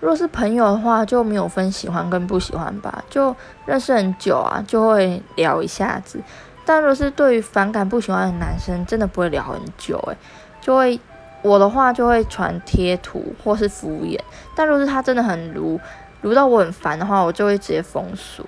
若是朋友的话就没有分喜欢跟不喜欢吧就认识很久啊就会聊一下子。但若是对于反感不喜欢的男生真的不会聊很久诶就会我的话就会传贴图或是敷衍。但若是他真的很如如到我很烦的话我就会直接封锁。